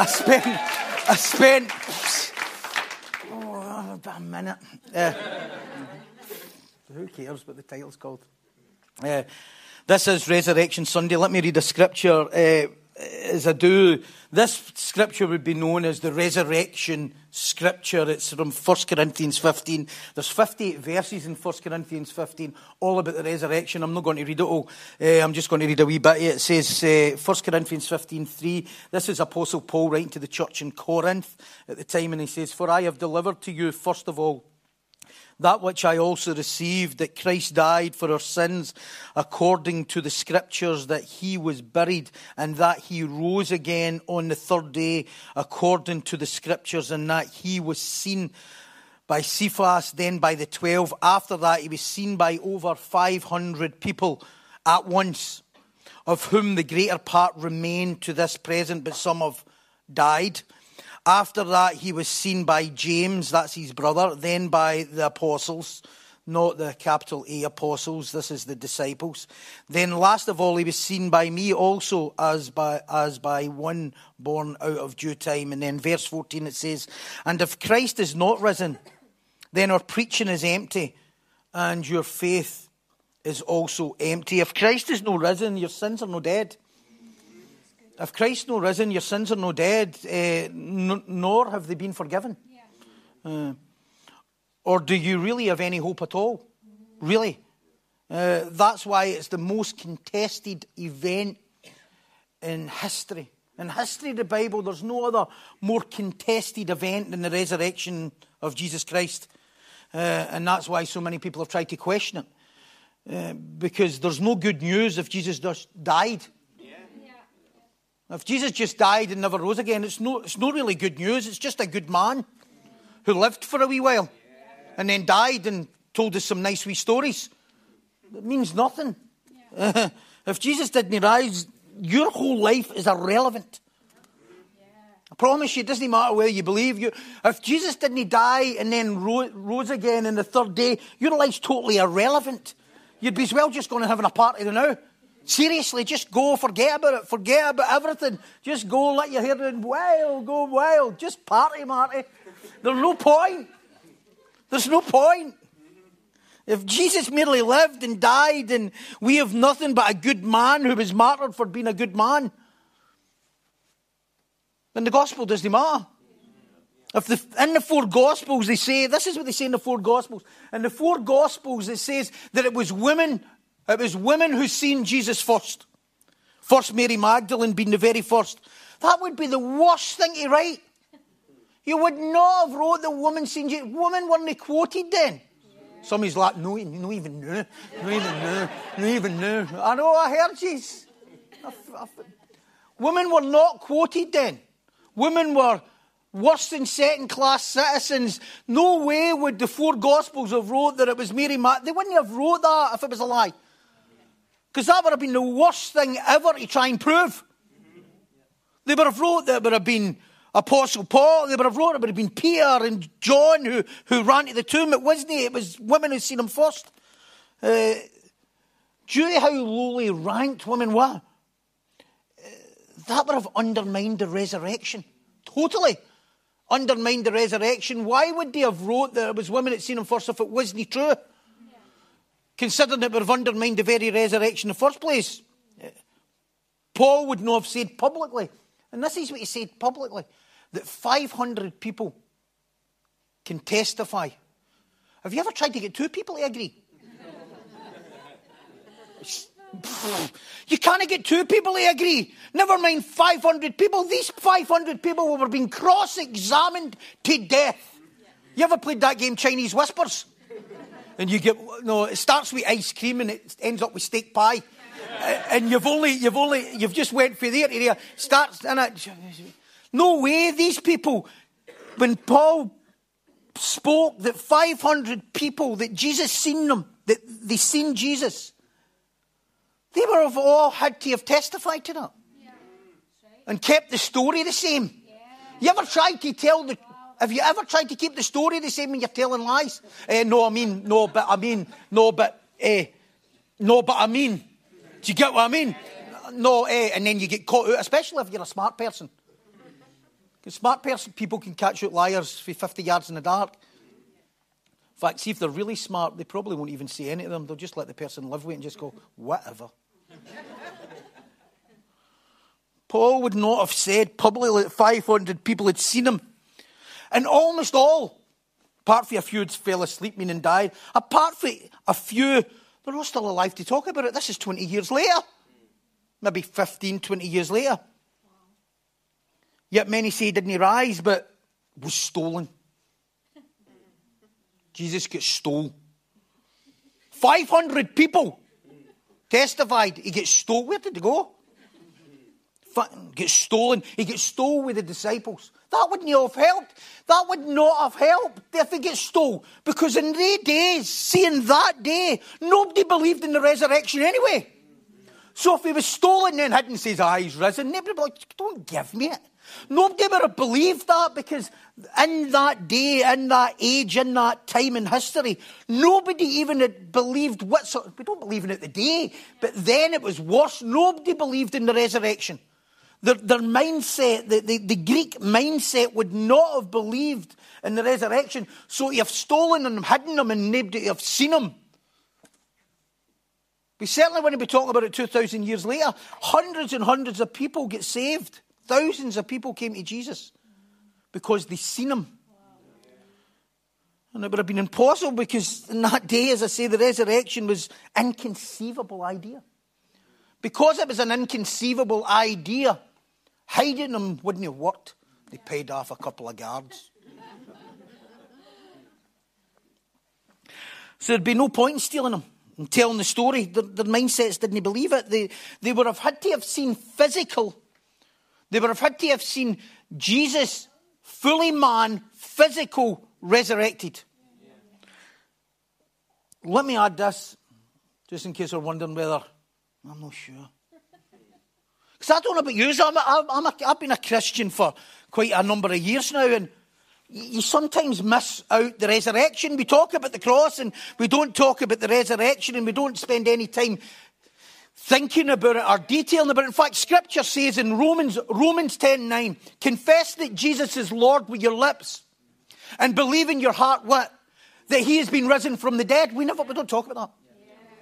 I spent. I spent. Oh, about a minute. Uh, who cares what the title's called? Uh, this is Resurrection Sunday. Let me read a scripture. Uh, as I do, this scripture would be known as the resurrection scripture. It's from 1 Corinthians 15. There's 58 verses in 1 Corinthians 15, all about the resurrection. I'm not going to read it all. Uh, I'm just going to read a wee bit. It says, uh, 1 Corinthians 15, 3. This is Apostle Paul writing to the church in Corinth at the time, and he says, For I have delivered to you, first of all, that which I also received, that Christ died for our sins according to the scriptures, that he was buried, and that he rose again on the third day according to the scriptures, and that he was seen by Cephas, then by the twelve. After that, he was seen by over 500 people at once, of whom the greater part remain to this present, but some have died. After that, he was seen by James, that's his brother, then by the apostles, not the capital A apostles, this is the disciples. Then, last of all, he was seen by me also as by, as by one born out of due time. And then, verse 14, it says, And if Christ is not risen, then our preaching is empty, and your faith is also empty. If Christ is not risen, your sins are no dead. If Christ no risen, your sins are no dead, uh, n- nor have they been forgiven. Yeah. Uh, or do you really have any hope at all? Mm-hmm. Really? Uh, that's why it's the most contested event in history. In history of the Bible, there's no other more contested event than the resurrection of Jesus Christ. Uh, and that's why so many people have tried to question it. Uh, because there's no good news if Jesus just died. If Jesus just died and never rose again, it's no, it's not really good news. It's just a good man who lived for a wee while and then died and told us some nice wee stories. It means nothing. Yeah. if Jesus didn't rise, your whole life is irrelevant. I promise you, it doesn't matter whether you believe. You, if Jesus didn't die and then ro- rose again in the third day, your life's totally irrelevant. You'd be as well just going and having a party now. Seriously, just go, forget about it, forget about everything. Just go, let your hair run wild, go wild. Just party, Marty. There's no point. There's no point. If Jesus merely lived and died and we have nothing but a good man who was martyred for being a good man, then the gospel doesn't matter. If the, in the four gospels they say, this is what they say in the four gospels. In the four gospels it says that it was women it was women who seen Jesus first. First Mary Magdalene being the very first. That would be the worst thing to write. You would not have wrote the woman seen Jesus. Women weren't quoted then. Yeah. Somebody's like, no, no even knew. No even knew. No even knew. I know, I heard you. Women were not quoted then. Women were worse than second class citizens. No way would the four Gospels have wrote that it was Mary Magdalene. They wouldn't have wrote that if it was a lie. Because that would have been the worst thing ever to try and prove. They would have wrote that it would have been Apostle Paul, they would have wrote it would have been Peter and John who, who ran to the tomb. It wasn't it, it was women who seen him first. Uh, due to how lowly ranked women were, uh, that would have undermined the resurrection. Totally undermined the resurrection. Why would they have wrote that it was women that seen him first if it wasn't true? Considering it would have undermined the very resurrection in the first place. Paul would not have said publicly, and this is what he said publicly, that 500 people can testify. Have you ever tried to get two people to agree? You can't get two people to agree. Never mind 500 people. These 500 people were being cross examined to death. You ever played that game, Chinese Whispers? And you get no. It starts with ice cream and it ends up with steak pie, and you've only you've only you've just went for there to there. Starts and it. No way these people, when Paul spoke that 500 people, that Jesus seen them, that they seen Jesus, they were have all had to have testified to that and kept the story the same. You ever tried to tell the have you ever tried to keep the story the same when you're telling lies? Uh, no, I mean, no, but I mean, no, but, uh, no, but I mean. Do you get what I mean? No, uh, and then you get caught out, especially if you're a smart person. Because smart person, people can catch out liars for 50 yards in the dark. In fact, see if they're really smart, they probably won't even say any of them. They'll just let the person live with it and just go, whatever. Paul would not have said publicly that 500 people had seen him and almost all, apart from a few who fell asleep and died, apart from a few, they're all still alive to talk about it. This is 20 years later. Maybe 15, 20 years later. Yet many say he didn't rise, but was stolen. Jesus gets stolen. 500 people testified he gets stolen. Where did he go? Gets stolen. He gets stolen with the disciples. That wouldn't have helped. That would not have helped if he gets stole. Because in the days, seeing that day, nobody believed in the resurrection anyway. So if he was stolen then hadn't says, ah, he's risen, nobody would like, don't give me it. Nobody would have believed that because in that day, in that age, in that time in history, nobody even had believed what sort, we don't believe in it today, but then it was worse. Nobody believed in the resurrection. Their, their mindset, the, the, the, Greek mindset, would not have believed in the resurrection. So you have stolen them, hidden them, and nobody have seen them. We certainly wouldn't be talking about it 2,000 years later. Hundreds and hundreds of people get saved. Thousands of people came to Jesus because they seen him. And it would have been impossible because in that day, as I say, the resurrection was an inconceivable idea. Because it was an inconceivable idea, Hiding them wouldn't have worked. They paid off a couple of guards. So there'd be no point in stealing them and telling the story. Their, their mindsets didn't believe it. They, they would have had to have seen physical. They would have had to have seen Jesus, fully man, physical, resurrected. Let me add this, just in case you're wondering whether I'm not sure. Because I don't know about you, I'm, I'm a, I've been a Christian for quite a number of years now, and you sometimes miss out the resurrection. We talk about the cross, and we don't talk about the resurrection, and we don't spend any time thinking about it or detailing about it. In fact, Scripture says in Romans, Romans 10 9, confess that Jesus is Lord with your lips and believe in your heart what? That he has been risen from the dead. We never, we don't talk about that.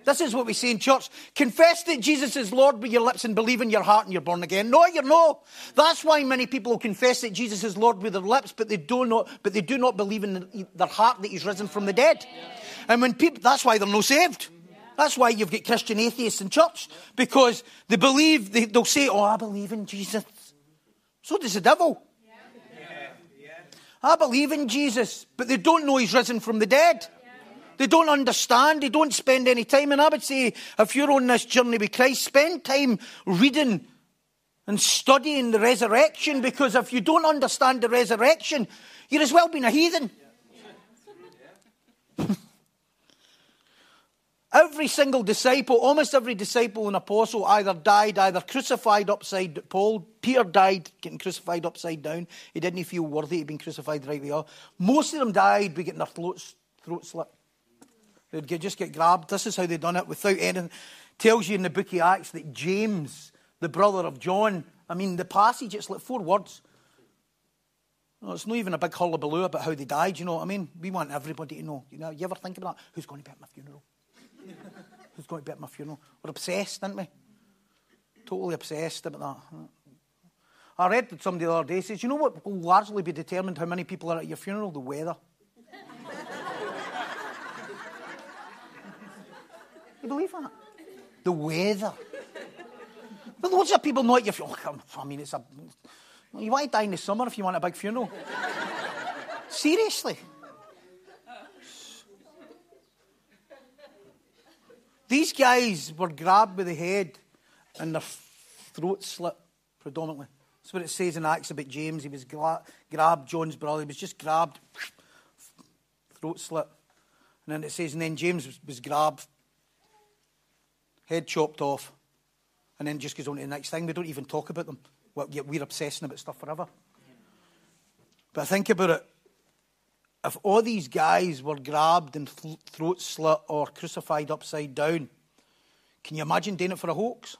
This is what we say in church. Confess that Jesus is Lord with your lips and believe in your heart and you're born again. No, you're not. That's why many people will confess that Jesus is Lord with their lips, but they do not, but they do not believe in their heart that he's risen from the dead. And when people, that's why they're not saved. That's why you've got Christian atheists in church, because they believe, they, will say, oh, I believe in Jesus. So does the devil. I believe in Jesus, but they don't know he's risen from the dead. They don't understand. They don't spend any time. And I would say, if you're on this journey with Christ, spend time reading and studying the resurrection because if you don't understand the resurrection, you're as well being a heathen. every single disciple, almost every disciple and apostle either died, either crucified upside down Paul, Peter died getting crucified upside down. He didn't feel worthy of being crucified right way. Most of them died by getting their throats, throat slit. They'd get, just get grabbed. This is how they'd done it without anything. Tells you in the book of Acts that James, the brother of John, I mean, the passage, it's like four words. No, it's not even a big hullabaloo about how they died, you know what I mean? We want everybody to know. You know, you ever think about that? Who's going to be at my funeral? Who's going to be at my funeral? We're obsessed, aren't we? Totally obsessed about that. I read that somebody the other day says, you know what will largely be determined how many people are at your funeral? The weather. You believe that? The weather. But loads of people know at your funeral. I mean, it's a. You want to die in the summer if you want a big funeral. Seriously. These guys were grabbed by the head and their throat slit predominantly. That's what it says in Acts about James. He was gra- grabbed, John's brother. He was just grabbed, throat slit. And then it says, and then James was, was grabbed, head chopped off, and then just goes on to the next thing. We don't even talk about them. We're obsessing about stuff forever. But think about it. If all these guys were grabbed and throat slit or crucified upside down, can you imagine doing it for a hoax?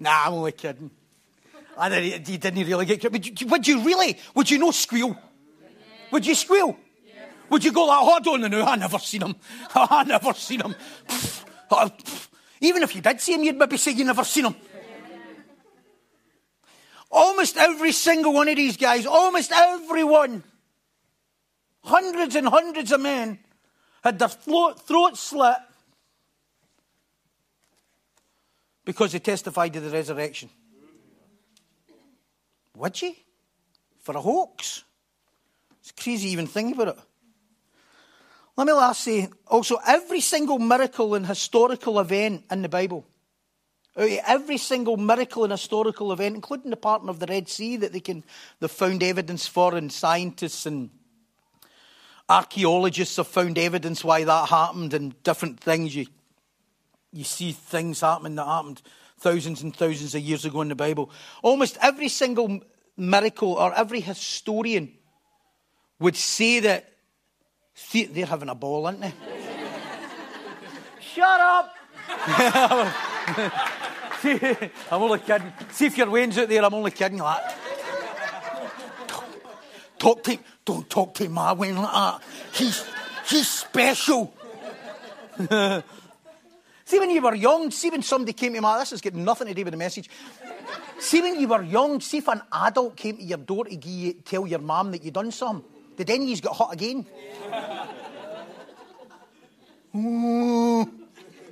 Nah, I'm only kidding. I didn't, you didn't really get. Would you, would you really? Would you not squeal? Would you squeal? Would you go like, oh, hold on now, I never seen him. I never seen him. Even if you did see him, you'd maybe say you never seen him. Almost every single one of these guys, almost everyone, hundreds and hundreds of men, had their throat slit because they testified to the resurrection. Would you? For a hoax? It's crazy even thinking about it. Let me last say also, every single miracle and historical event in the Bible, every single miracle and historical event, including the parting of the Red Sea that they can, they've found evidence for, and scientists and archaeologists have found evidence why that happened, and different things. You, you see things happening that happened thousands and thousands of years ago in the Bible. Almost every single miracle or every historian would say that they're having a ball, aren't they? Shut up! See, I'm only kidding. See if your Wayne's out there, I'm only kidding like Talk to him. Don't talk to my Wayne like that. He's, he's special. see, when you were young, see when somebody came to my, this has got nothing to do with the message. See, when you were young, see if an adult came to your door to you, tell your mum that you'd done something. The you's got hot again. Ooh.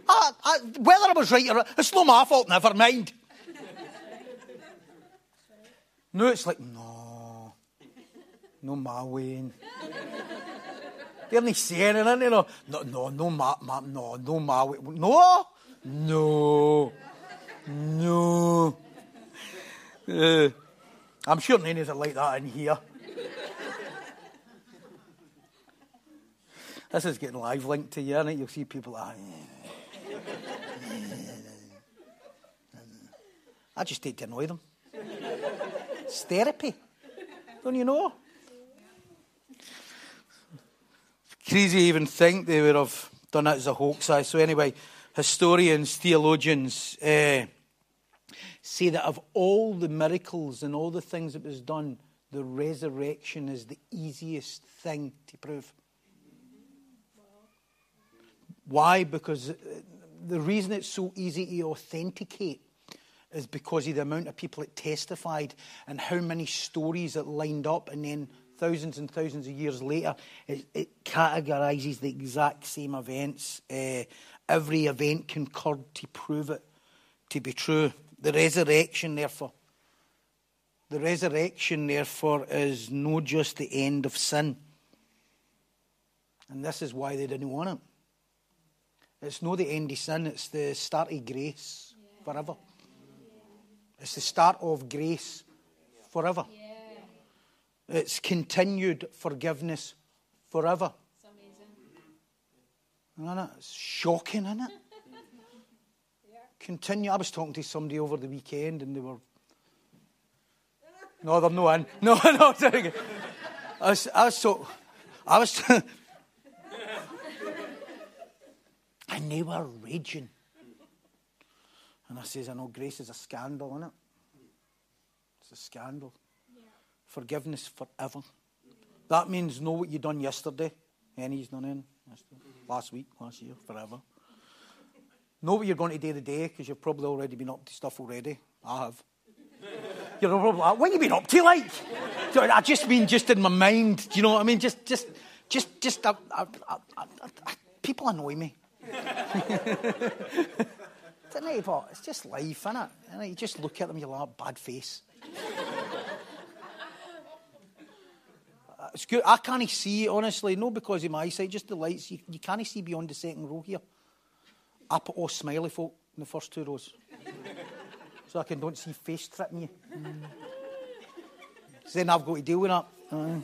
I, I, whether I was right or it's not my fault, never mind. no, it's like, no, no, my Wayne. They're not saying it, you know. No, no, no, ma, ma, no, no, my Wayne. No, no, no. Uh, I'm sure none of like that in here. This is getting live linked to you, and you'll see people. Ah, I just take to annoy them. It's therapy. Don't you know? crazy even think they would have done it as a hoax. So, anyway, historians, theologians uh, say that of all the miracles and all the things that was done, the resurrection is the easiest thing to prove. Why? Because uh, the reason it's so easy to authenticate is because of the amount of people that testified and how many stories that lined up, and then thousands and thousands of years later, it, it categorises the exact same events. Uh, every event concurred to prove it to be true. The resurrection, therefore, the resurrection, therefore, is not just the end of sin. And this is why they didn't want it. It's not the end of sin, it's the start of grace forever. It's the start of grace forever. It's continued forgiveness forever. It's amazing. Isn't it? It's shocking, isn't it? Continue. I was talking to somebody over the weekend and they were. No, they're no in. No, no. I was, I was so. I was. And they were raging. And I says, I know grace is a scandal, isn't it? It's a scandal. Yeah. Forgiveness forever. That means know what you done yesterday. Any's done in last week, last year, forever. Know what you're going to do today because you've probably already been up to stuff already. I have. You're probably like, what have you been up to, like? I just mean just in my mind. Do you know what I mean? Just, just, just, just. Uh, uh, uh, people annoy me. Don't you, but it's just life, isn't it? You just look at them, you like, bad face. it's good. I can't see, honestly, no because of my eyesight, just the lights. You, you can't see beyond the second row here. I put all smiley folk in the first two rows. so I can don't see face tripping you. Mm. Then I've got to deal with that. Uh,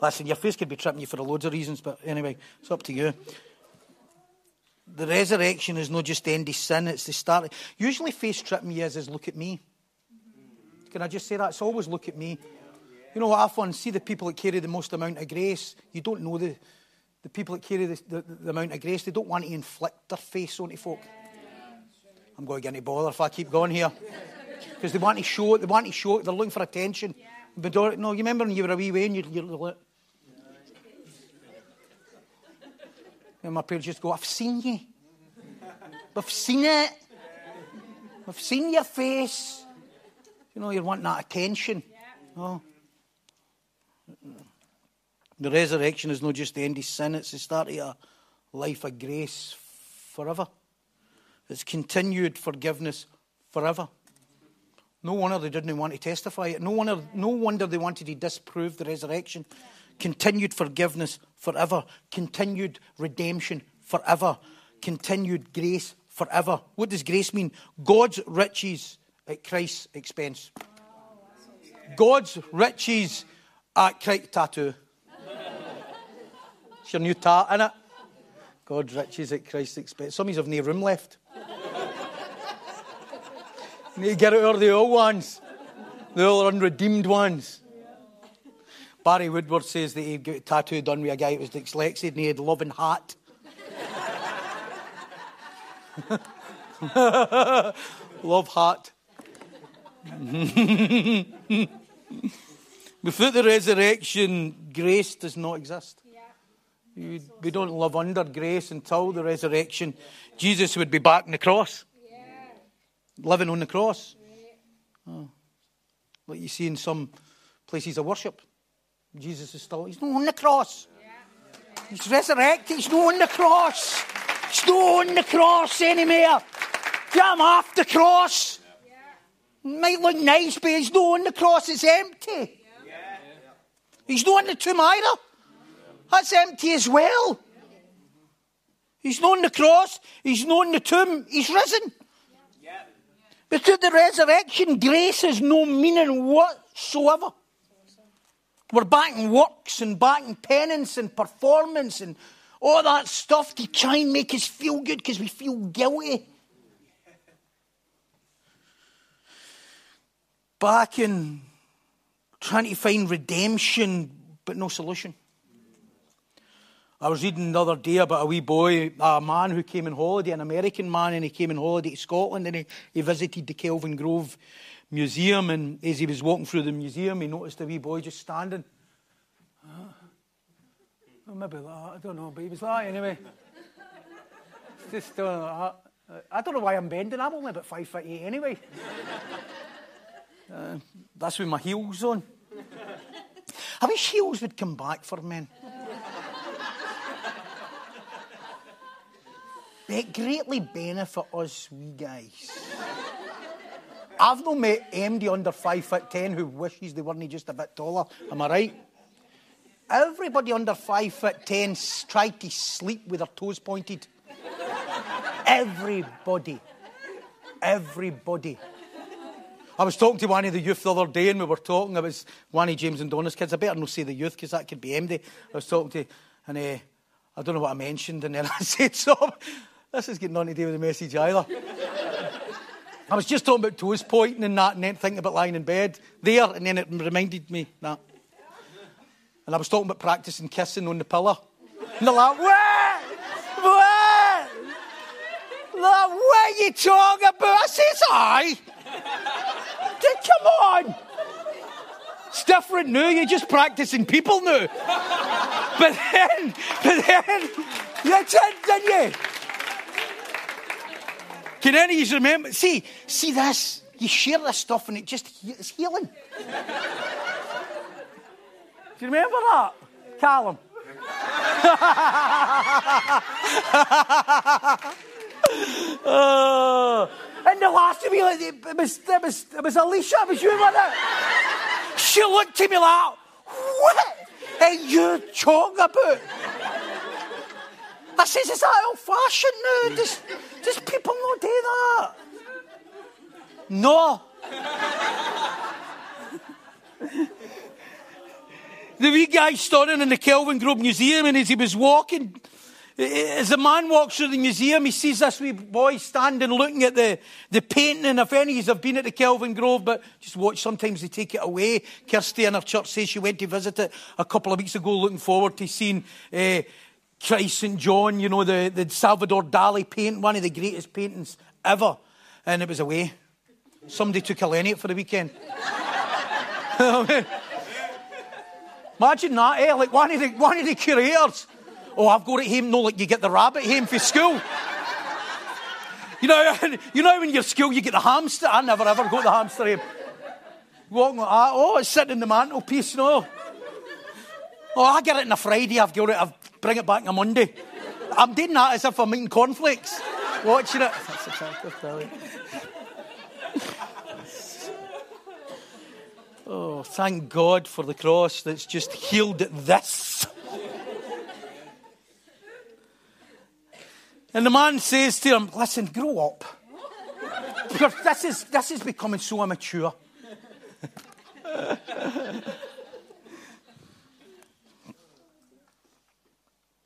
listen, your face could be tripping you for loads of reasons, but anyway, it's up to you. The resurrection is not just the end of sin, it's the start. Usually, face tripping you is, look at me. Can I just say that? It's always look at me. You know what I find? See the people that carry the most amount of grace. You don't know the, the people that carry the, the, the amount of grace. They don't want to inflict their face onto folk. I'm going to get any bother if I keep going here. Because they want to show it. They want to show it. They're looking for attention. But uh, no, you remember when you were a wee way and you, you're like, and my parents just go, I've seen you. I've seen it. I've seen your face. You know, you're wanting that attention. The resurrection is not just the end of sin, it's the start of a life of grace forever. It's continued forgiveness forever. No wonder they didn't want to testify it. No wonder, no wonder they wanted to disprove the resurrection. Continued forgiveness forever. Continued redemption forever. Continued grace forever. What does grace mean? God's riches at Christ's expense. God's riches at Christ tattoo. It's your new tat, innit? God's riches at Christ's expense. Some of you have no room left. Need to get out of the old ones, the old unredeemed ones. Barry Woodward says that he got a tattoo done with a guy who was dyslexic and he had loving heart. Love heart. Without the resurrection, grace does not exist. You, we don't live under grace until the resurrection. Jesus would be back on the cross living on the cross. Oh. Like you see in some places of worship. Jesus is still, he's not on the cross. He's resurrected, he's not on the cross. He's not on the cross anymore. Get him off the cross. Might look nice, but he's not on the cross, it's empty. He's not on the tomb either. That's empty as well. He's not on the cross, he's not in the tomb, he's risen. To the resurrection, grace has no meaning whatsoever. We're back in works and back in penance and performance and all that stuff to try and make us feel good because we feel guilty. Back in trying to find redemption, but no solution. I was reading the other day about a wee boy, a man who came on holiday, an American man, and he came on holiday to Scotland and he, he visited the Kelvingrove Museum. And as he was walking through the museum, he noticed a wee boy just standing. Uh, maybe that, I don't know, but he was like anyway. just, uh, I don't know why I'm bending, I'm only about five foot eight anyway. Uh, that's with my heels on. I wish heels would come back for men. It greatly benefit us wee guys. I've not met MD under five foot ten who wishes they weren't just a bit taller. Am I right? Everybody under five foot ten tried to sleep with their toes pointed. Everybody. Everybody. I was talking to one of the youth the other day and we were talking. It was one of James and Donna's kids. I better not say the youth because that could be MD. I was talking to, and uh, I don't know what I mentioned, and then I said something. This is getting nothing to do with the message either. I was just talking about toes pointing and that, and then thinking about lying in bed there, and then it reminded me that. And I was talking about practicing kissing on the pillow. And they're like, what? What? Like, what are you talking about? I says, aye. Come on. It's different now. You're just practicing people now. But then, but then, you did, didn't you? Can any of you remember? See, see this. You share this stuff and it just it's healing. Do you remember that, Callum? oh. And the last to me, like, it was, it was, it was Alicia, it was you, wasn't it? She looked at me like, what are you talking about? I says, is that old fashioned now? Does, does people not do that? No. the wee guy standing in the Kelvingrove Museum, and as he was walking, as a man walks through the museum, he sees this wee boy standing looking at the, the painting. And if any of you have been at the Kelvingrove, but just watch, sometimes they take it away. Kirsty in her church says she went to visit it a couple of weeks ago, looking forward to seeing uh, Christ St. John, you know, the, the Salvador Dali painting, one of the greatest paintings ever. And it was away. Somebody took a Lenny for the weekend. Imagine that, eh? Like one of the, one of the curators Oh, I've got it home. No, like you get the rabbit home for school. You know, you know when you're school you get the hamster. I never ever got the hamster home. Walking like that. Oh, it's sitting in the mantelpiece. No. Oh, I get it on a Friday. I've got it. I bring it back on Monday. I'm doing that as if I'm eating cornflakes, watching it. That's brilliant. Oh, thank God for the cross that's just healed this. And the man says to him, Listen, grow up. Because this is, this is becoming so immature.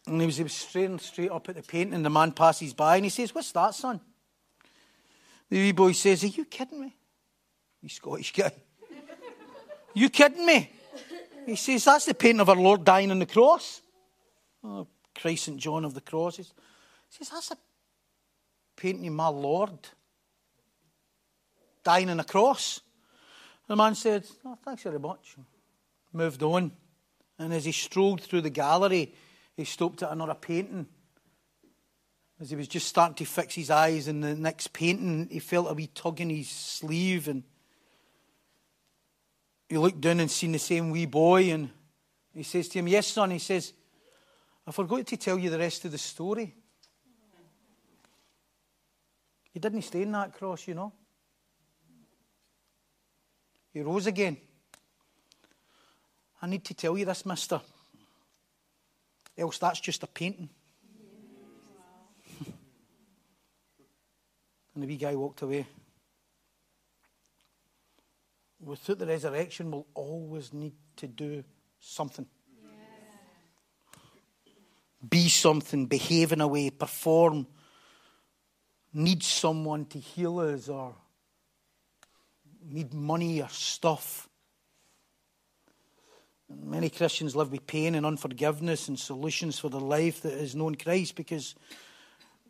And he was, staring straight up at the painting, and the man passes by and he says, What's that, son? The wee boy says, Are you kidding me? You Scottish guy. you kidding me? He says, That's the painting of our Lord dying on the cross. Oh, Christ St. John of the Crosses. He says, That's a painting of my Lord dying on a cross. The man said, oh, Thanks very much. Moved on. And as he strolled through the gallery, he stopped at another painting. As he was just starting to fix his eyes in the next painting, he felt a wee tug in his sleeve and he looked down and seen the same wee boy and he says to him, Yes, son. He says, I forgot to tell you the rest of the story. He didn't stay in that cross, you know. He rose again. I need to tell you this, mister. Else that's just a painting. and the wee guy walked away. Without the resurrection, we'll always need to do something. Be something, behave in a way, perform need someone to heal us or need money or stuff. Many Christians live with pain and unforgiveness and solutions for their life that is known Christ because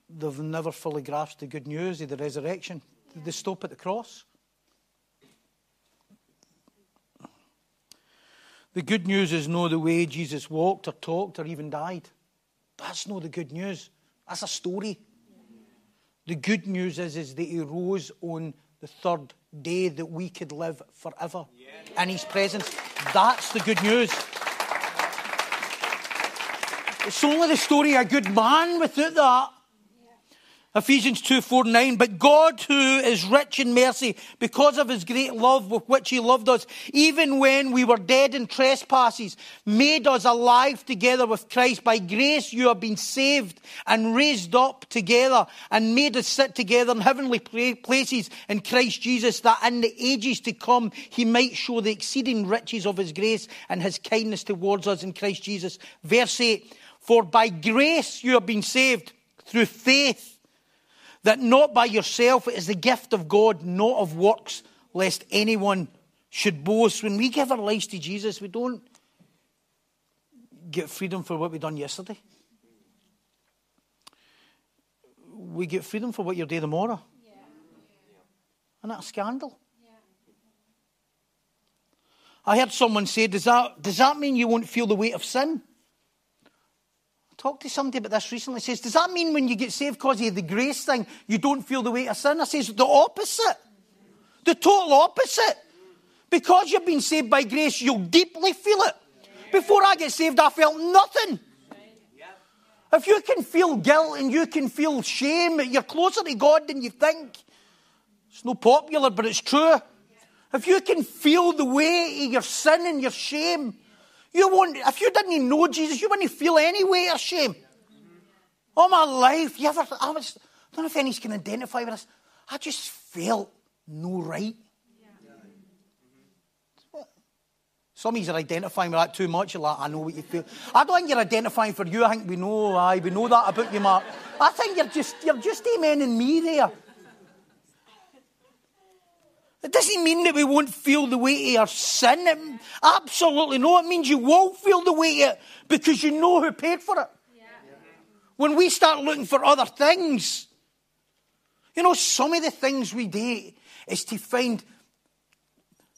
they've never fully grasped the good news of the resurrection. Did they stop at the cross? The good news is no the way Jesus walked or talked or even died. That's not the good news. That's a story. The good news is, is that he rose on the third day that we could live forever in his presence. That's the good news. It's only the story of a good man without that. Ephesians 2 4 9. But God, who is rich in mercy, because of his great love with which he loved us, even when we were dead in trespasses, made us alive together with Christ. By grace you have been saved and raised up together and made us sit together in heavenly places in Christ Jesus, that in the ages to come he might show the exceeding riches of his grace and his kindness towards us in Christ Jesus. Verse 8. For by grace you have been saved through faith that not by yourself, it is the gift of God, not of works, lest anyone should boast. When we give our lives to Jesus, we don't get freedom for what we done yesterday. We get freedom for what you're doing tomorrow. Yeah. Isn't that a scandal? I heard someone say, does that, does that mean you won't feel the weight of sin? Talked to somebody about this recently. Says, does that mean when you get saved because of the grace thing, you don't feel the weight of sin? I says, the opposite. The total opposite. Because you've been saved by grace, you'll deeply feel it. Before I get saved, I felt nothing. If you can feel guilt and you can feel shame, you're closer to God than you think. It's not popular, but it's true. If you can feel the weight of your sin and your shame, you won't, if you didn't know Jesus, you wouldn't feel any way or shame. All my life, you ever, I was, I don't know if anyone can identify with this. I just felt no right. Some of you are identifying with that too much. You're like, I know what you feel. I don't think you're identifying for you. I think we know, aye, we know that about you, Mark. I think you're just, you're just amening me there. It doesn't mean that we won't feel the weight of our sin. It, absolutely no. It means you won't feel the weight of it because you know who paid for it. Yeah. When we start looking for other things, you know, some of the things we do is to find.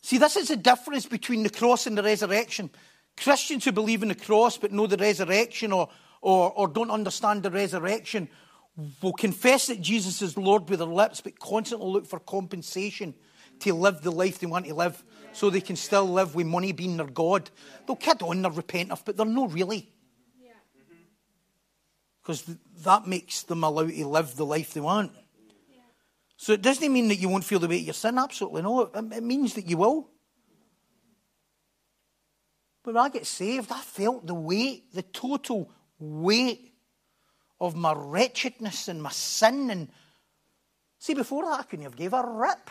See, this is the difference between the cross and the resurrection. Christians who believe in the cross but know the resurrection or, or, or don't understand the resurrection will confess that Jesus is Lord with their lips but constantly look for compensation to live the life they want to live so they can still live with money being their God. They'll kid on they're repentant, but they're not really. Because that makes them allowed to live the life they want. So it doesn't mean that you won't feel the weight of your sin, absolutely no. It means that you will. But when I get saved, I felt the weight, the total weight of my wretchedness and my sin. And see, before that, I couldn't have gave a rip.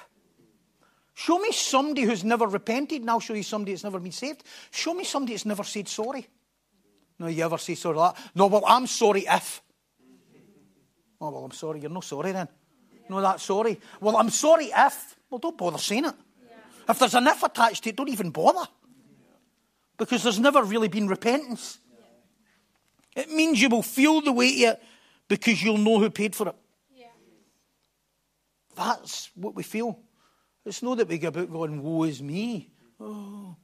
Show me somebody who's never repented, and I'll show you somebody that's never been saved. Show me somebody that's never said sorry. No, you ever say sorry like that? No, well, I'm sorry if. Oh, well, I'm sorry. You're not sorry then. No, that's sorry. Well, I'm sorry if. Well, don't bother saying it. Yeah. If there's an if attached to it, don't even bother. Because there's never really been repentance. Yeah. It means you will feel the weight of it because you'll know who paid for it. Yeah. That's what we feel. It's not that we go about going, woe is me. Oh,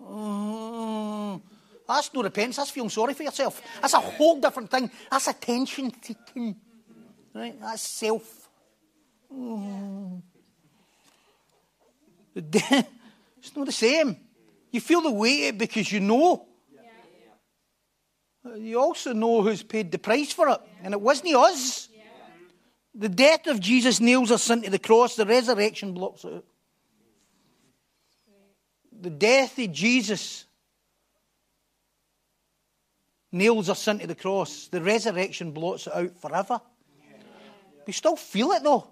oh. That's no repentance. That's feeling sorry for yourself. That's a whole different thing. That's attention seeking. Right? That's self. Oh. It's not the same. You feel the weight because you know. You also know who's paid the price for it, and it wasn't us. The death of Jesus nails us into the cross, the resurrection blocks it out. The death of Jesus nails us into the cross. The resurrection blots it out forever. We still feel it though.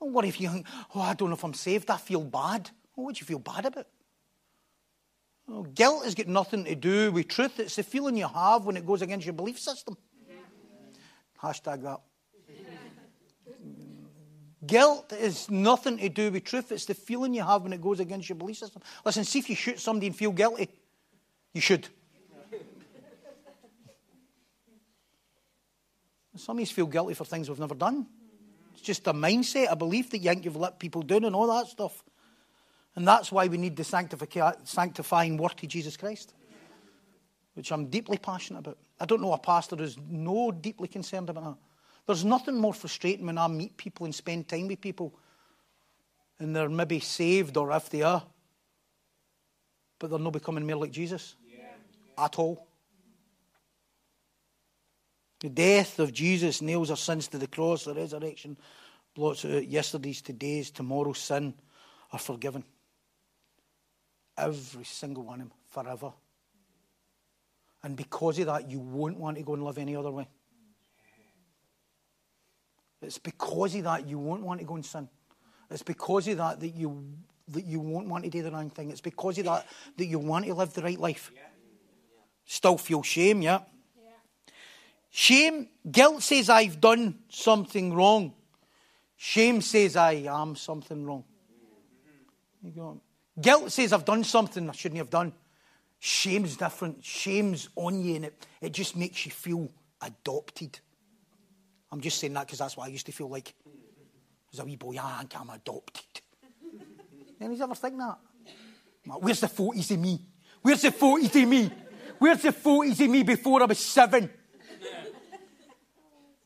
Don't worry if you think, oh, I don't know if I'm saved, I feel bad. What do you feel bad about? Guilt has got nothing to do with truth. It's the feeling you have when it goes against your belief system. Hashtag that. Guilt is nothing to do with truth. It's the feeling you have when it goes against your belief system. Listen, see if you shoot somebody and feel guilty. You should. Some of us feel guilty for things we've never done. It's just a mindset, a belief that you think you've let people down and all that stuff. And that's why we need the sanctifying work of Jesus Christ, which I'm deeply passionate about. I don't know a pastor who's no deeply concerned about that. There's nothing more frustrating when I meet people and spend time with people and they're maybe saved or if they are, but they're not becoming more like Jesus yeah. at all. The death of Jesus nails our sins to the cross. The resurrection blots out yesterday's, today's, tomorrow's sin are forgiven. Every single one of them, forever. And because of that, you won't want to go and live any other way. It's because of that you won't want to go and sin. It's because of that that you, that you won't want to do the wrong thing. It's because of that that you want to live the right life. Still feel shame, yeah? Shame, guilt says I've done something wrong. Shame says I am something wrong. Guilt says I've done something I shouldn't have done. Shame's different. Shame's on you and it, it just makes you feel adopted. I'm just saying that because that's what I used to feel like. As a wee boy, I think I'm adopted. Anyone ever think that? Where's the 40s of me? Where's the 40s of me? Where's the 40s of me before I was seven?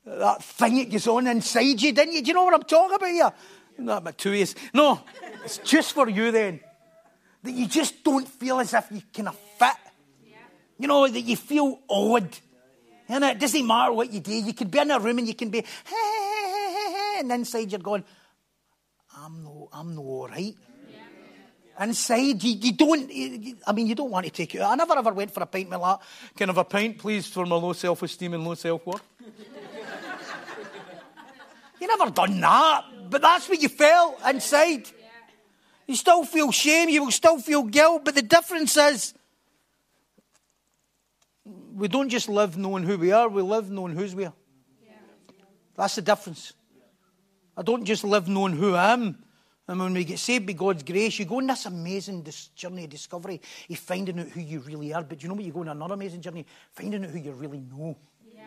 that thing that goes on inside you, didn't you? Do you know what I'm talking about here? Not about two years. No, it's just for you then. That you just don't feel as if you kind of fit. You know, that you feel odd. And it doesn't matter what you do. You could be in a room and you can be, hey, hey, hey, hey, and inside you're going, I'm no, I'm no all right. Yeah. Inside, you, you don't, you, I mean, you don't want to take it I never ever went for a pint with that. Kind of a pint, please, for my low self esteem and low self worth. You never done that, but that's what you felt inside. You still feel shame, you will still feel guilt, but the difference is we don't just live knowing who we are, we live knowing whose we are. That's the difference. I don't just live knowing who I am. And when we get saved by God's grace, you go on this amazing journey of discovery of finding out who you really are. But you know what? You go on another amazing journey, finding out who you really know, yeah.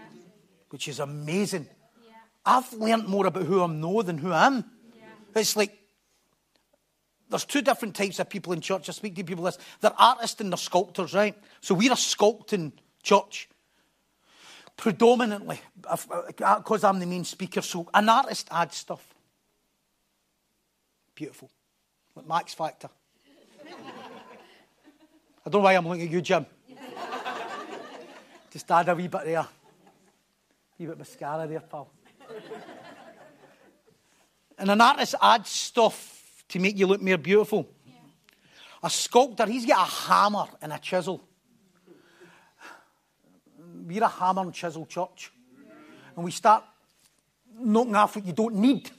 which is amazing. Yeah. I've learned more about who I know than who I am. Yeah. It's like there's two different types of people in church. I speak to people this. They're artists and they're sculptors, right? So we're sculpting church. Predominantly, because uh, I'm the main speaker. So an artist adds stuff. Beautiful. Like Max Factor. I don't know why I'm looking at you, Jim. Just add a wee bit there. A wee bit mascara there, pal. And an artist adds stuff to make you look more beautiful. Yeah. A sculptor, he's got a hammer and a chisel. We're a hammer and chisel church. And we start knocking off what you don't need.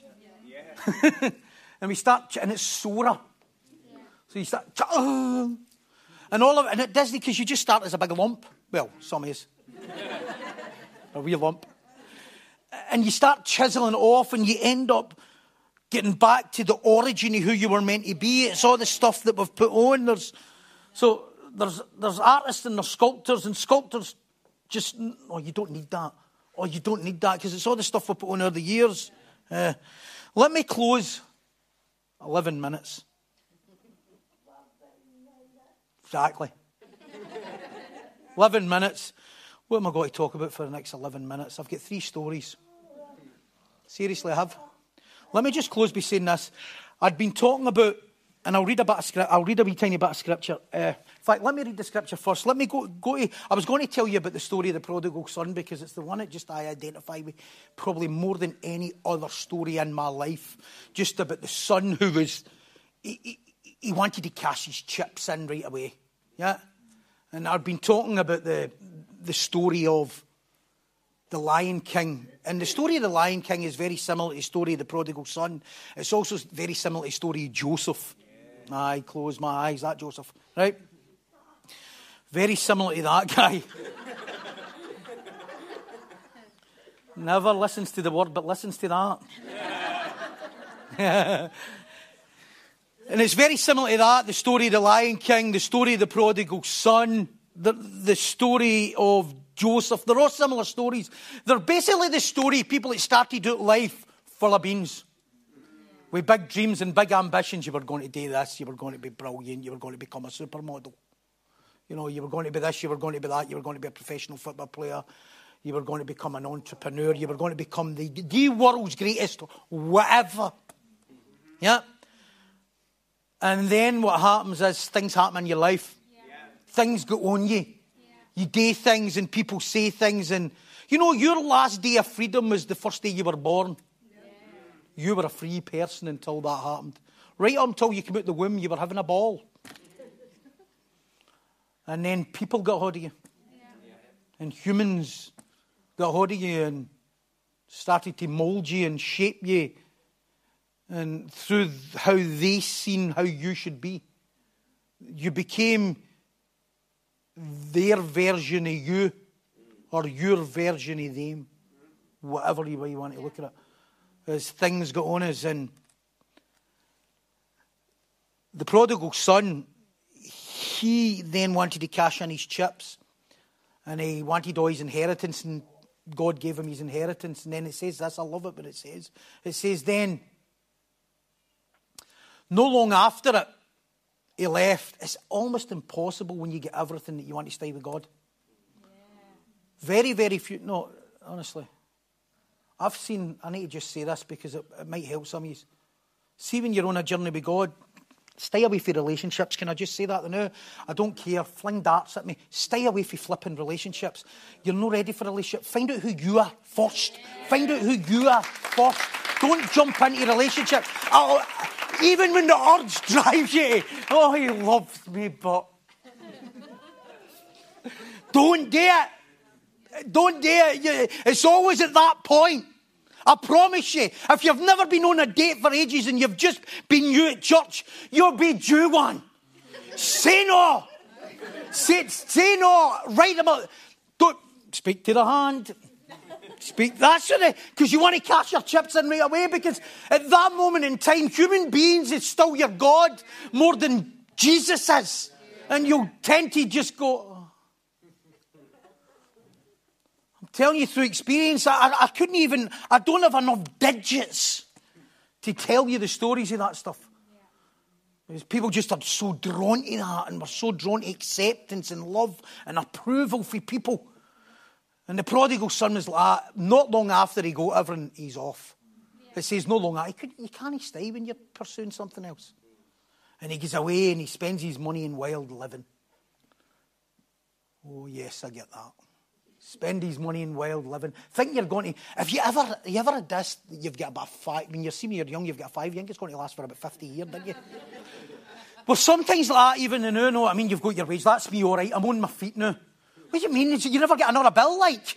Yeah. and we start, and it's sorer. Yeah. So you start, and all of it, and it does because you just start as a big lump. Well, some is. a wee lump. And you start chiseling off, and you end up getting back to the origin of who you were meant to be. It's all the stuff that we've put on. There's, so there's, there's artists and there's sculptors, and sculptors just, oh, you don't need that. Oh, you don't need that because it's all the stuff we put on over the years. Uh, let me close 11 minutes. Exactly. 11 minutes. What am I going to talk about for the next 11 minutes? I've got three stories. Seriously, I have. Let me just close by saying this. I'd been talking about, and I'll read a bit of script, I'll read a wee tiny bit of scripture. Uh, in fact, let me read the scripture first. Let me go, go to, I was going to tell you about the story of the prodigal son because it's the one that just I identify with probably more than any other story in my life. Just about the son who was, he, he, he wanted to cash his chips in right away. Yeah? And I've been talking about the, the story of the Lion King. And the story of the Lion King is very similar to the story of the prodigal son. It's also very similar to the story of Joseph. I close my eyes, that Joseph, right? Very similar to that guy. Never listens to the word, but listens to that. and it's very similar to that the story of the Lion King, the story of the prodigal son, the, the story of Joseph. They're all similar stories. They're basically the story people that started out life full of beans. With big dreams and big ambitions, you were going to do this, you were going to be brilliant, you were going to become a supermodel. You know, you were going to be this, you were going to be that, you were going to be a professional football player, you were going to become an entrepreneur, you were going to become the, the world's greatest whatever. Yeah? And then what happens is things happen in your life. Yeah. Things go on you. Yeah. You do things and people say things. And, you know, your last day of freedom was the first day you were born. You were a free person until that happened. Right until you came out the womb, you were having a ball. And then people got hold of you. Yeah. And humans got hold of you and started to mold you and shape you. And through how they seen how you should be, you became their version of you or your version of them, whatever way you want to look at it. As things got on us, and the prodigal son he then wanted to cash in his chips and he wanted all his inheritance and God gave him his inheritance. And then it says this, I love it, but it says, it says then, no long after it, he left. It's almost impossible when you get everything that you want to stay with God. Yeah. Very, very few. No, honestly. I've seen, I need to just say this because it, it might help some of you. See, when you're on a journey with God, Stay away from relationships. Can I just say that now? I don't care. Fling darts at me. Stay away from flipping relationships. You're not ready for a relationship. Find out who you are first. Find out who you are first. Don't jump into a relationship. Oh, even when the urge drives you. Oh, he loves me, but. Don't do it. Don't dare. It's always at that point. I promise you, if you've never been on a date for ages and you've just been new at church, you'll be due one. say no. Say, say no right about. Don't speak to the hand. Speak. That's it. Because you want to cash your chips in right away. Because at that moment in time, human beings is still your God more than Jesus is. And you'll tend to just go, telling you through experience, I, I couldn't even, I don't have enough digits to tell you the stories of that stuff. Because people just are so drawn to that and we're so drawn to acceptance and love and approval for people. And the prodigal son was like not long after he got everything, he's off. It says no longer, you, could, you can't stay when you're pursuing something else. And he goes away and he spends his money in wild living. Oh, yes, I get that spend his money in wild living. Think you're going to, if you ever, you ever had this, you've got about five, when you see me, you're young, you've got five, you think it's going to last for about 50 years, don't you? well, sometimes like that, even now, no, I mean, you've got your wage, that's me all right, I'm on my feet now. What do you mean? You never get another bill, like?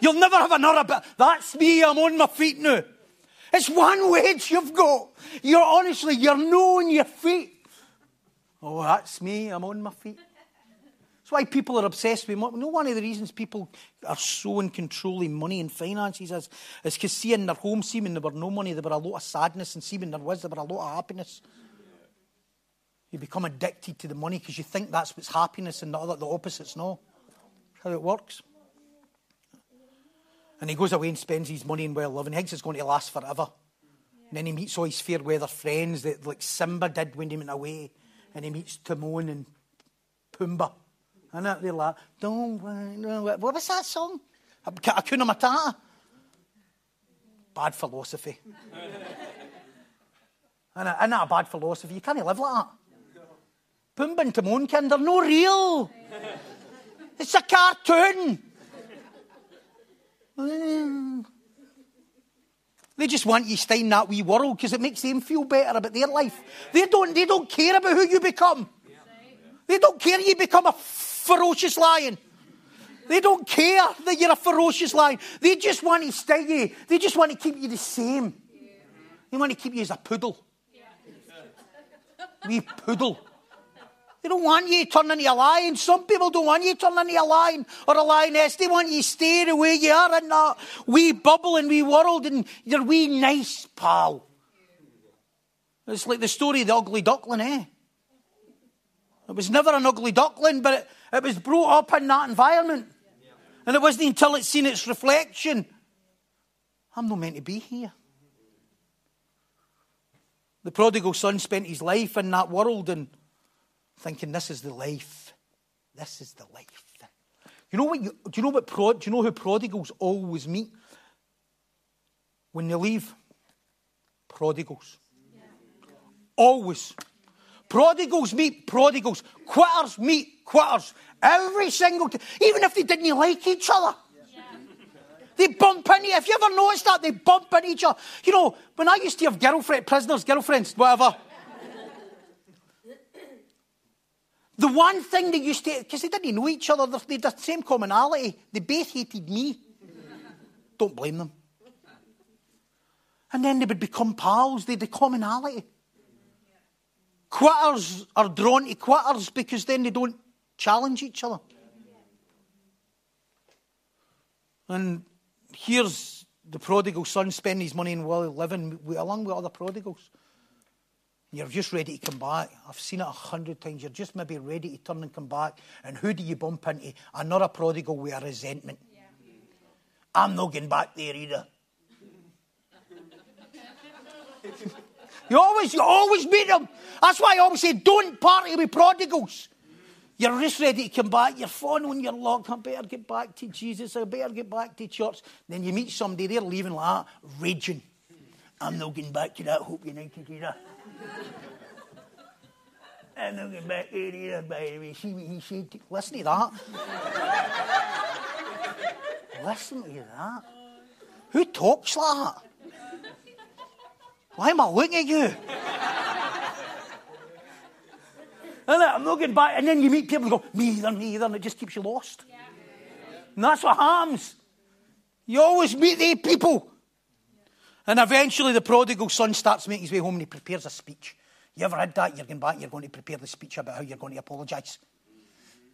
You'll never have another bill. That's me, I'm on my feet now. It's one wage you've got. You're honestly, you're no on your feet. Oh, that's me, I'm on my feet. That's why people are obsessed with money. You know, one of the reasons people are so in control of money and finances is because seeing their home seeming there were no money, there were a lot of sadness, and seeing there was, there were a lot of happiness. You become addicted to the money because you think that's what's happiness and the, other, the opposite's no. How it works. And he goes away and spends his money in well living. He thinks it's going to last forever. And then he meets all his fair weather friends that like Simba did when he went away. And he meets Timon and Pumbaa. And they're like, don't worry. What was that song? Hakuna Matata. Bad philosophy. Isn't that a bad philosophy? You can't live like that. Pumbaa and Timonkin, they're no real. It's a cartoon. They just want you to stay in that wee world because it makes them feel better about their life. They don't, they don't care about who you become. They don't care you become a ferocious lion. They don't care that you're a ferocious lion. They just want to stay you. They just want to keep you the same. They want to keep you as a poodle. Wee poodle. They don't want you to turn into a lion. Some people don't want you to turn into a lion or a lioness. They want you to stay the way you are in that wee bubble and wee world and your wee nice pal. It's like the story of the ugly duckling, eh? It was never an ugly duckling, but it, it was brought up in that environment. And it wasn't until it's seen its reflection. I'm not meant to be here. The prodigal son spent his life in that world and thinking, this is the life. This is the life. You know what? You, do you know what? Pro, do you know who prodigals always meet when they leave? Prodigals. Yeah. Always. Prodigals meet prodigals. Quitters meet quitters. Every single time. Even if they didn't like each other. They bump into If you ever noticed that, they bump into each other. You know, when I used to have girlfriend, prisoners, girlfriends, whatever. the one thing they used to, because they didn't know each other, they had the same commonality. They both hated me. Don't blame them. And then they would become pals. They had the commonality. Quitters are drawn to quitters because then they don't challenge each other. And here's the prodigal son spending his money in well living along with other prodigals. You're just ready to come back. I've seen it a hundred times. You're just maybe ready to turn and come back. And who do you bump into? Another prodigal with a resentment. Yeah. I'm not getting back there either. You always, you always meet them. That's why I always say, don't party with prodigals. You're just ready to come back. You're following your luck. I better get back to Jesus. I better get back to church. Then you meet somebody, they're leaving like that, raging. I'm not getting back to that Hope United either. I'm not getting back there either, by the way. See what he said? Listen to that. Listen to that. Who talks like that? Why am I looking at you? and I'm looking back, and then you meet people and go, me either, me either, and it just keeps you lost. Yeah. And that's what happens. You always meet these people And eventually the prodigal son starts making his way home and he prepares a speech. You ever had that? You're going back, you're going to prepare the speech about how you're going to apologise.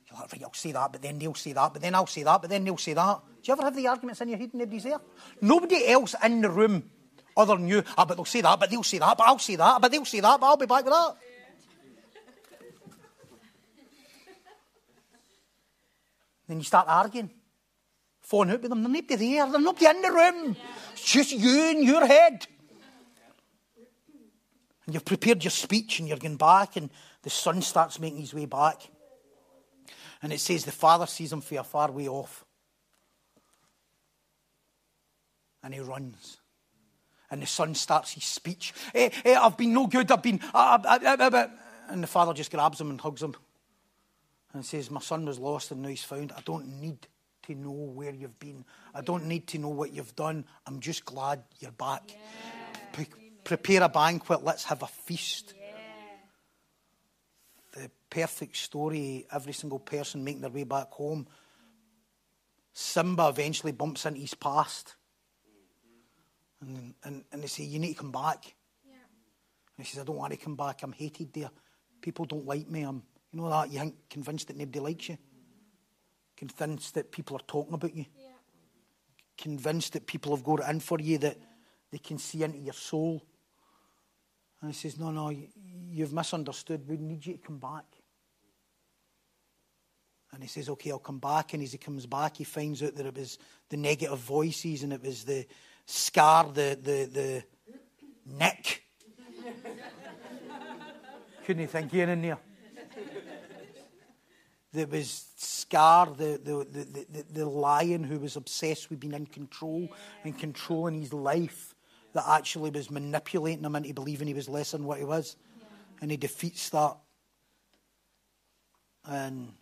You're like, right, I'll say that, but then they'll say that, but then I'll say that, but then they'll say that. Do you ever have the arguments in your head and nobody's there? Nobody else in the room other than you, ah, but they'll say that, but they'll say that, but I'll say that, but they'll say that, but I'll be back with that. then you start arguing, falling out with them. There's nobody there, there's nobody in the room. It's just you in your head. And you've prepared your speech and you're going back, and the son starts making his way back. And it says the father sees him from a far way off. And he runs. And the son starts his speech. Hey, hey, I've been no good. I've been. Uh, uh, uh, and the father just grabs him and hugs him and says, My son was lost and now he's found. I don't need to know where you've been. I don't need to know what you've done. I'm just glad you're back. Yeah. Pre- prepare a banquet. Let's have a feast. Yeah. The perfect story, every single person making their way back home. Simba eventually bumps into his past. And, and, and they say, You need to come back. Yeah. And he says, I don't want to come back. I'm hated there. People don't like me. I'm you know that? You ain't convinced that nobody likes you? Convinced that people are talking about you? Yeah. Convinced that people have got it in for you, that they can see into your soul? And he says, No, no, you've misunderstood. We need you to come back. And he says, Okay, I'll come back. And as he comes back, he finds out that it was the negative voices and it was the scar, the, the, the nick. Couldn't think of in there? There was Scar, the, the, the, the, the lion who was obsessed with being in control and controlling his life, that actually was manipulating him into believing he was less than what he was. And he defeats that. And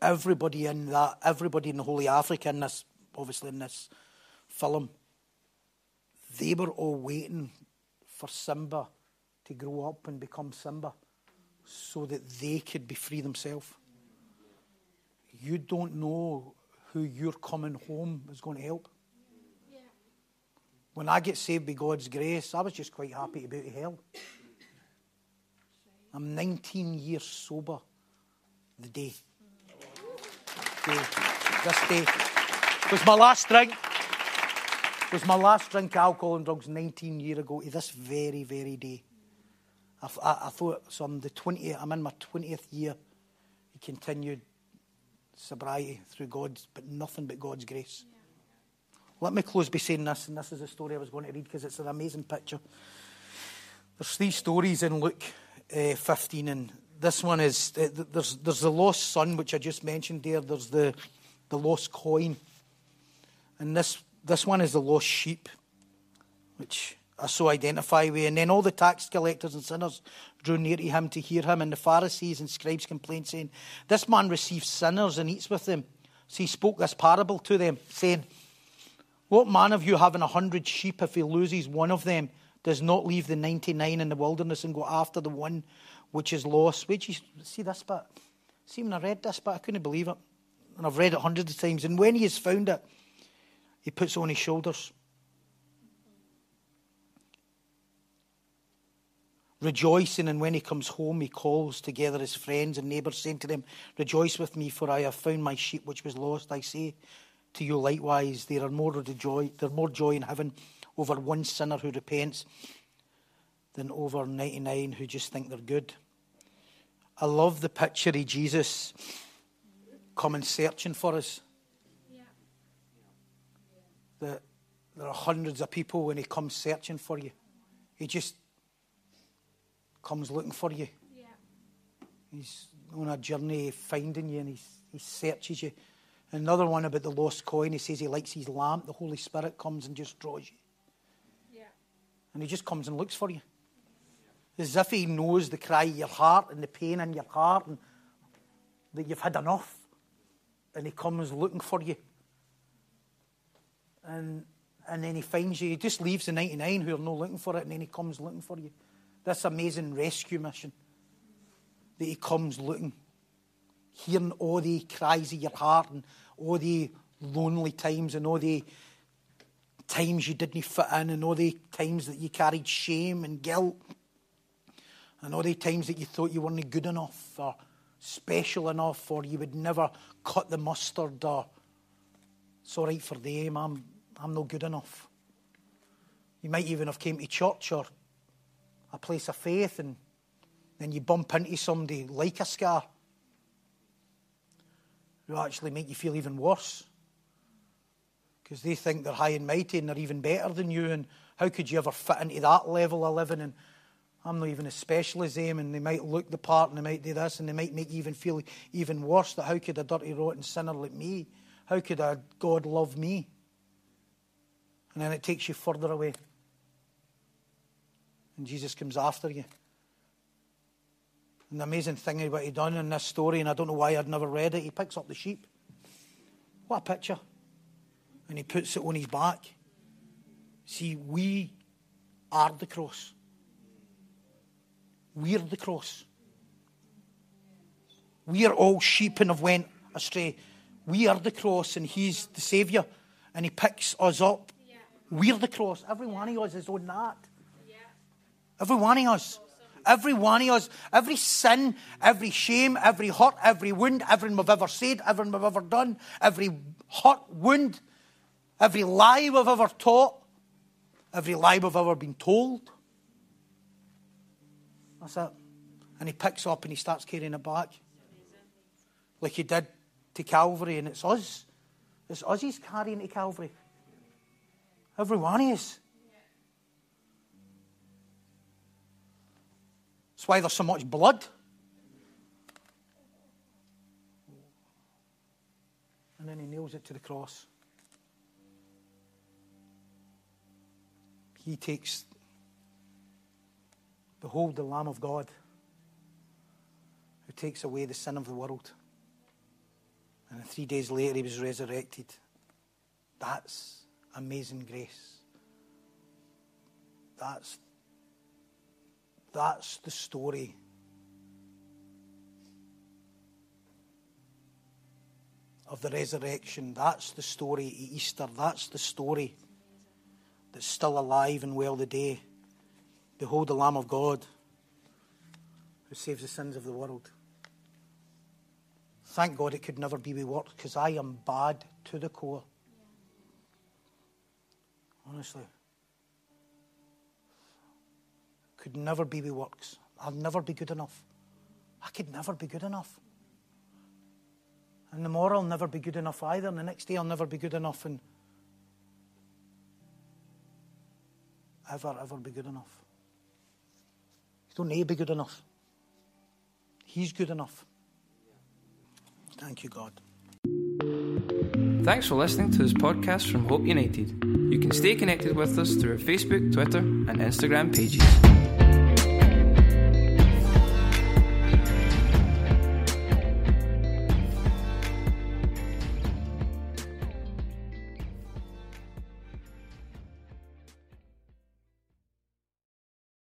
everybody in that, everybody in the Holy Africa in this, obviously in this film, they were all waiting for Simba to grow up and become Simba so that they could be free themselves. You don't know who your coming home is going to help. When I get saved by God's grace, I was just quite happy to be of hell. I'm 19 years sober the day. Day. This day was my last drink. It Was my last drink of alcohol and drugs 19 years ago to this very, very day. I, I, I thought, so I'm the 20th, I'm in my 20th year. He continued sobriety through God's, but nothing but God's grace. Yeah. Let me close by saying this, and this is a story I was going to read because it's an amazing picture. There's three stories in Luke uh, 15, and this one is uh, there's there's the lost son, which I just mentioned there. There's the the lost coin, and this this one is the lost sheep, which I so identify with. And then all the tax collectors and sinners drew near to him to hear him. And the Pharisees and scribes complained, saying, This man receives sinners and eats with them. So he spoke this parable to them, saying, What man of you having a hundred sheep, if he loses one of them, does not leave the 99 in the wilderness and go after the one which is lost? Wait, you see this bit? See, when I read this bit, I couldn't believe it. And I've read it hundreds of times. And when he has found it, he puts on his shoulders rejoicing, and when he comes home, he calls together his friends and neighbours, saying to them, Rejoice with me, for I have found my sheep which was lost. I say to you likewise, there are more joy, there are more joy in heaven over one sinner who repents than over 99 who just think they're good. I love the picture of Jesus coming searching for us. Yeah. That there are hundreds of people when he comes searching for you. He just comes looking for you. Yeah. He's on a journey finding you and he's, he searches you. Another one about the lost coin, he says he likes his lamp. The Holy Spirit comes and just draws you. Yeah. And he just comes and looks for you. As if he knows the cry of your heart and the pain in your heart and that you've had enough. And he comes looking for you. And, and then he finds you. He just leaves the 99 who are not looking for it and then he comes looking for you this amazing rescue mission that he comes looking, hearing all the cries of your heart and all the lonely times and all the times you didn't fit in and all the times that you carried shame and guilt and all the times that you thought you weren't good enough or special enough or you would never cut the mustard or it's all right for them, I'm, I'm not good enough. You might even have came to church or a place of faith and then you bump into somebody like a scar who actually make you feel even worse because they think they're high and mighty and they're even better than you. And how could you ever fit into that level of living? And I'm not even as special as eh? them. And they might look the part and they might do this and they might make you even feel even worse that how could a dirty, rotten sinner like me, how could a God love me? And then it takes you further away. And Jesus comes after you. And the amazing thing about he done in this story, and I don't know why I'd never read it, he picks up the sheep. What a picture and he puts it on his back. See, we are the cross. We're the cross. We are all sheep and have went astray. We are the cross and he's the Saviour and he picks us up. Yeah. We're the cross. Every one of us is on that. Yeah. Every one of us. Every one of us, every sin, every shame, every hurt, every wound, everything we've ever said, everything we've ever done, every hurt, wound, Every lie we've ever taught, every lie we've ever been told. That's it. And he picks up and he starts carrying it back. Like he did to Calvary, and it's us. It's us he's carrying to Calvary. Every one of us. That's why there's so much blood. And then he nails it to the cross. he takes, Behold the Lamb of God who takes away the sin of the world. And three days later, he was resurrected. That's amazing grace. That's, that's the story. Of the resurrection. That's the story of Easter. That's the story that's still alive and well today. Behold the Lamb of God who saves the sins of the world. Thank God it could never be works because I am bad to the core. Honestly. Could never be works. I'll never be good enough. I could never be good enough. And the more I'll never be good enough either. And the next day I'll never be good enough. And ever, ever be good enough. Don't need to be good enough. He's good enough. Thank you, God. Thanks for listening to this podcast from Hope United. You can stay connected with us through our Facebook, Twitter, and Instagram pages.